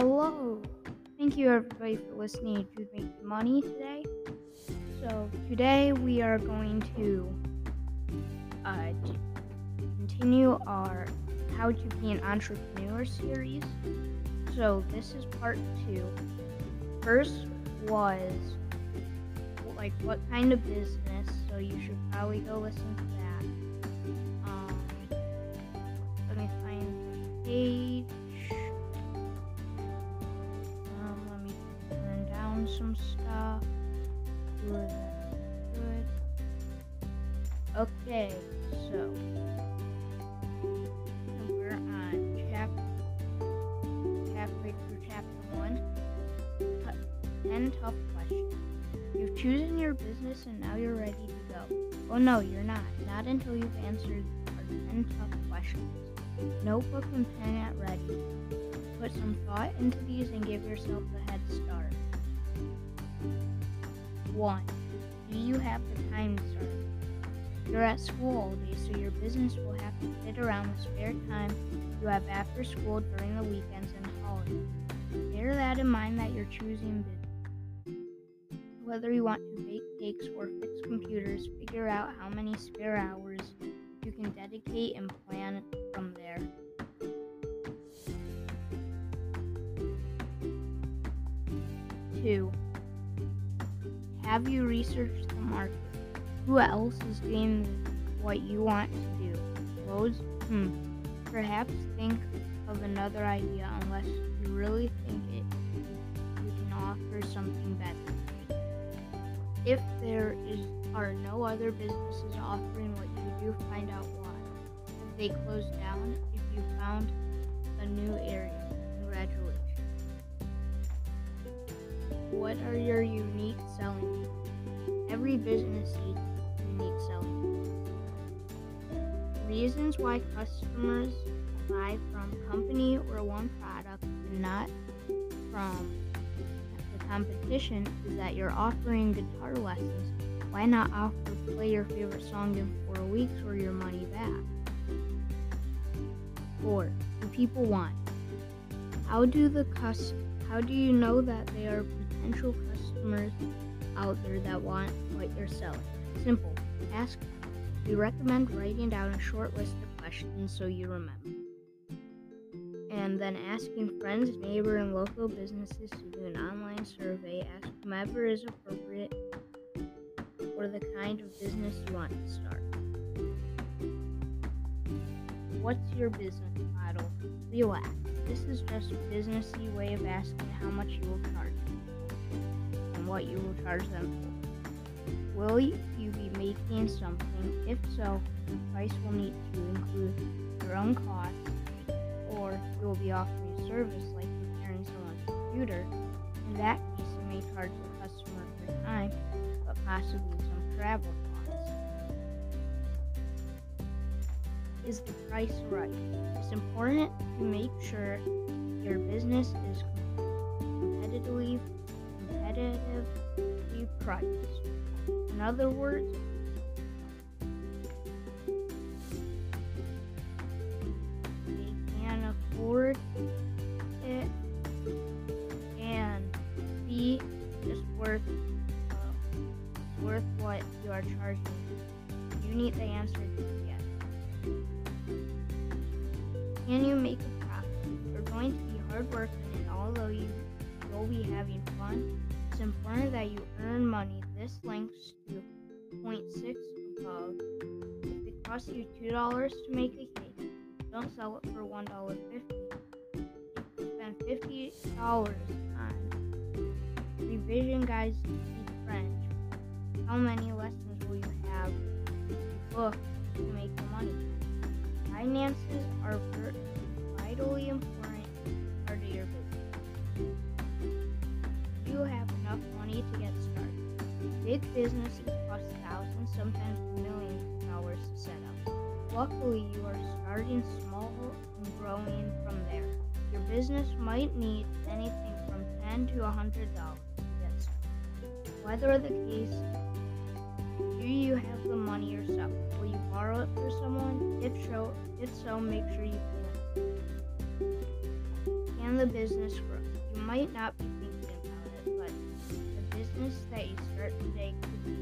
Hello. Thank you everybody for listening to Make Money today. So today we are going to uh, continue our How to Be an Entrepreneur series. So this is part two. First was like what kind of business, so you should probably go listen to that. Um, let me find the page. Okay, so we're on chapter halfway through chapter one. Ten tough questions. You've chosen your business and now you're ready to go. Oh no, you're not. Not until you've answered our ten tough questions. Notebook and pen at ready. Put some thought into these and give yourself a head start. 1. Do you have the time to start? You're at school all day, so your business will have to fit around the spare time you have after school during the weekends and holidays. Bear that in mind that you're choosing business. Whether you want to bake cakes or fix computers, figure out how many spare hours you can dedicate and plan from there. Two, have you researched the market? Who else is doing what you want to do? Loads? Hmm. Perhaps think of another idea unless you really think it you can offer something better. If there is are no other businesses offering what you do, find out why. If they close down, if you found a new area, congratulations. What are your unique selling? Every business needs selling. Reasons why customers buy from company or one product and not from the competition is that you're offering guitar lessons. Why not offer play your favorite song in four weeks or your money back? Four, do people want? How do the cus- how do you know that they are potential customers out there that want what you're selling? Simple. Ask. We recommend writing down a short list of questions so you remember. And then asking friends, neighbor, and local businesses to do an online survey. Ask whomever is appropriate for the kind of business you want to start. What's your business model? we Relax. This is just a businessy way of asking how much you will charge and what you will charge them for. Will you something? If so, the price will need to include your own costs, or you will be offering a service like repairing someone's computer. In that case, you may charge the customer for time, but possibly some travel costs. Is the price right? It's important to make sure your business is competitively competitively priced. In other words, afford it and B is worth uh, worth what you are charging. You need the answer to yes. Can you make a profit? You're going to be hard working and although you will be having fun, it's important that you earn money. This links to point six above. If it costs you two dollars to make a cake, don't sell it for one dollar fifty. Spend fifty dollars on revision guides to speak French, how many lessons will you have to book to make the money? Finances are vitally important part of your business. Do You have enough money to get started. Big businesses cost thousands, sometimes millions of dollars to set up. Luckily, you are starting small and growing from there. Your business might need anything from ten to a hundred dollars to get started. Whether the case, do you have the money yourself? Will you borrow it for someone? If so, if so, make sure you pay. Can the business grow? You might not be thinking about it, but the business that you start today could be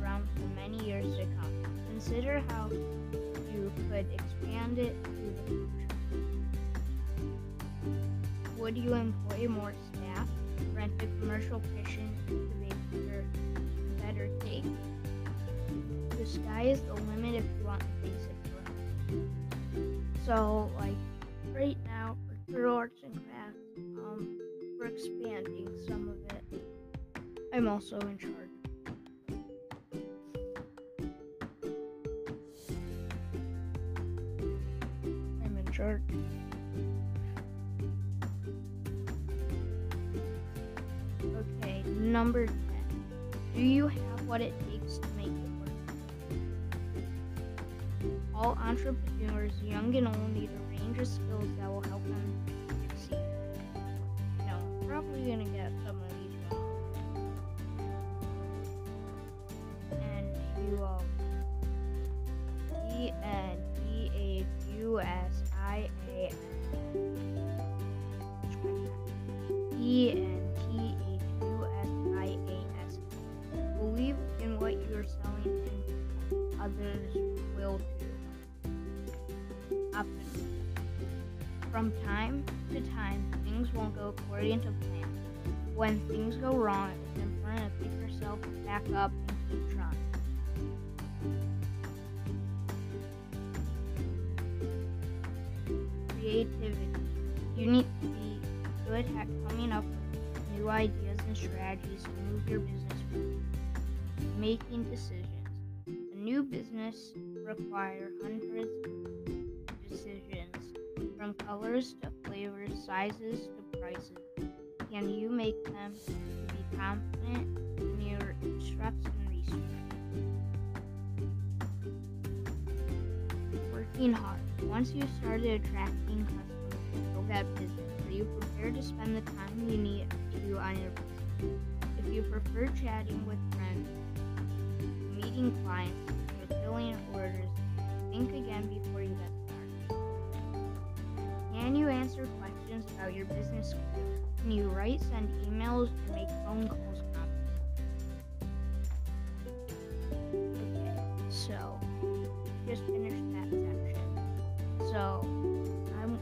around for many years to come. Consider how you could expand it to the future. Would you employ more staff, rent a commercial kitchen to make better, better cake? The sky is the limit if you want to correctly. So, like, right now, for arts and crafts, um, we're expanding some of it. I'm also in charge. Charge. Okay, number 10. Do you have what it takes to make it work? All entrepreneurs, young and old, need a range of skills that will help them succeed. I'm probably gonna get some of these wrong. And you um From time to time, things won't go according to plan. When things go wrong, it's important to pick yourself back up and keep trying. Creativity. You need to be good at coming up with new ideas and strategies to move your business forward. Making decisions. A new business requires hundreds from colors to flavors, sizes to prices. Can you make them to be confident in your instructs and research? Working hard. Once you started attracting customers, you'll get business. Are you prepared to spend the time you need to on your business? If you prefer chatting with friends, meeting clients, your business? Can you write, send emails, make phone calls? Okay, so just finished that section. So I'm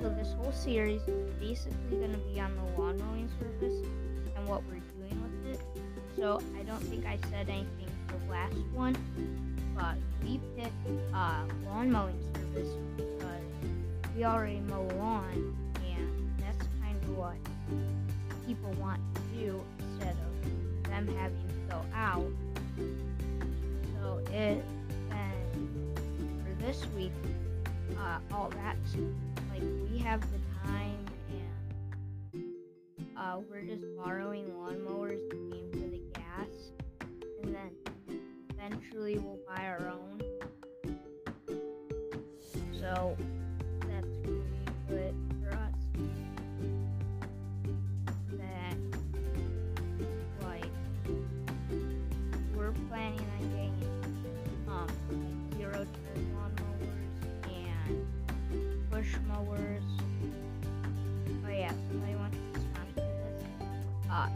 so this whole series is basically gonna be on the lawn mowing service and what we're doing with it. So I don't think I said anything for the last one, but we picked uh, lawn mowing service because we already mow lawn, what people want to do instead of them having to go out. So it then for this week, uh, all that's like we have the time and uh, we're just borrowing lawnmowers to pay for the gas, and then eventually we'll buy our own. So Oh yeah, somebody wants to sponsor this. Uh,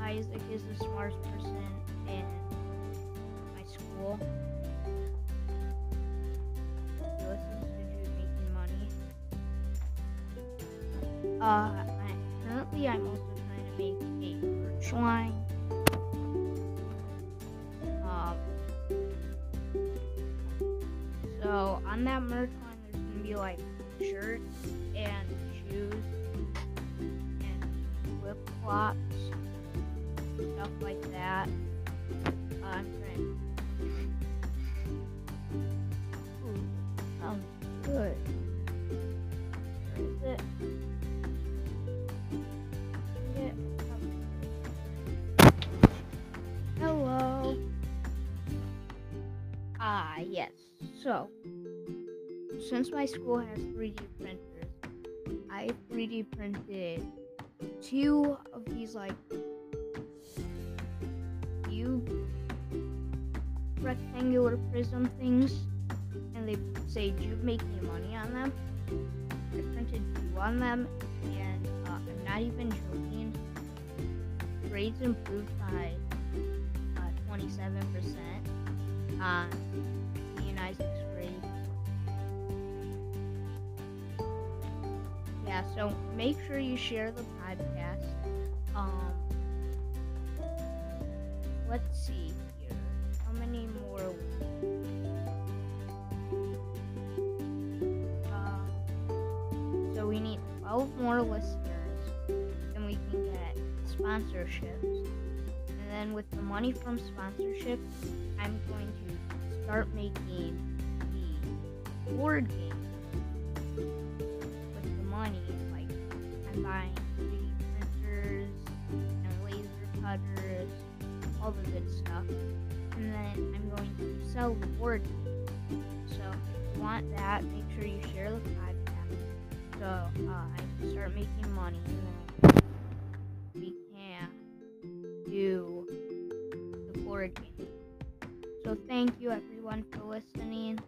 Isaac is the smartest person in my school. He listens to making money. Uh, I, currently I'm also trying to make a merch line. Um, so on that merch line, be like shirts and shoes and flip flops, stuff like that. Uh, I'm trying. Sounds good. Where is it? Hello. Ah, yes. So, since my school has 3D printers, I 3D printed two of these like cube rectangular prism things, and they say Jude making money on them. I printed two run them, and uh, I'm not even joking. Grades improved by uh, 27% on Ian Isaac's grade. Yeah, so make sure you share the podcast. Um, let's see here. How many more? Um, so we need 12 more listeners, and we can get sponsorships. And then with the money from sponsorships, I'm going to start making the board the money. Like I'm buying 3D printers and laser cutters, all the good stuff. And then I'm going to sell the board. So if you want that, make sure you share the podcast. So uh, I can start making money and then we can do the board game. So thank you everyone for listening.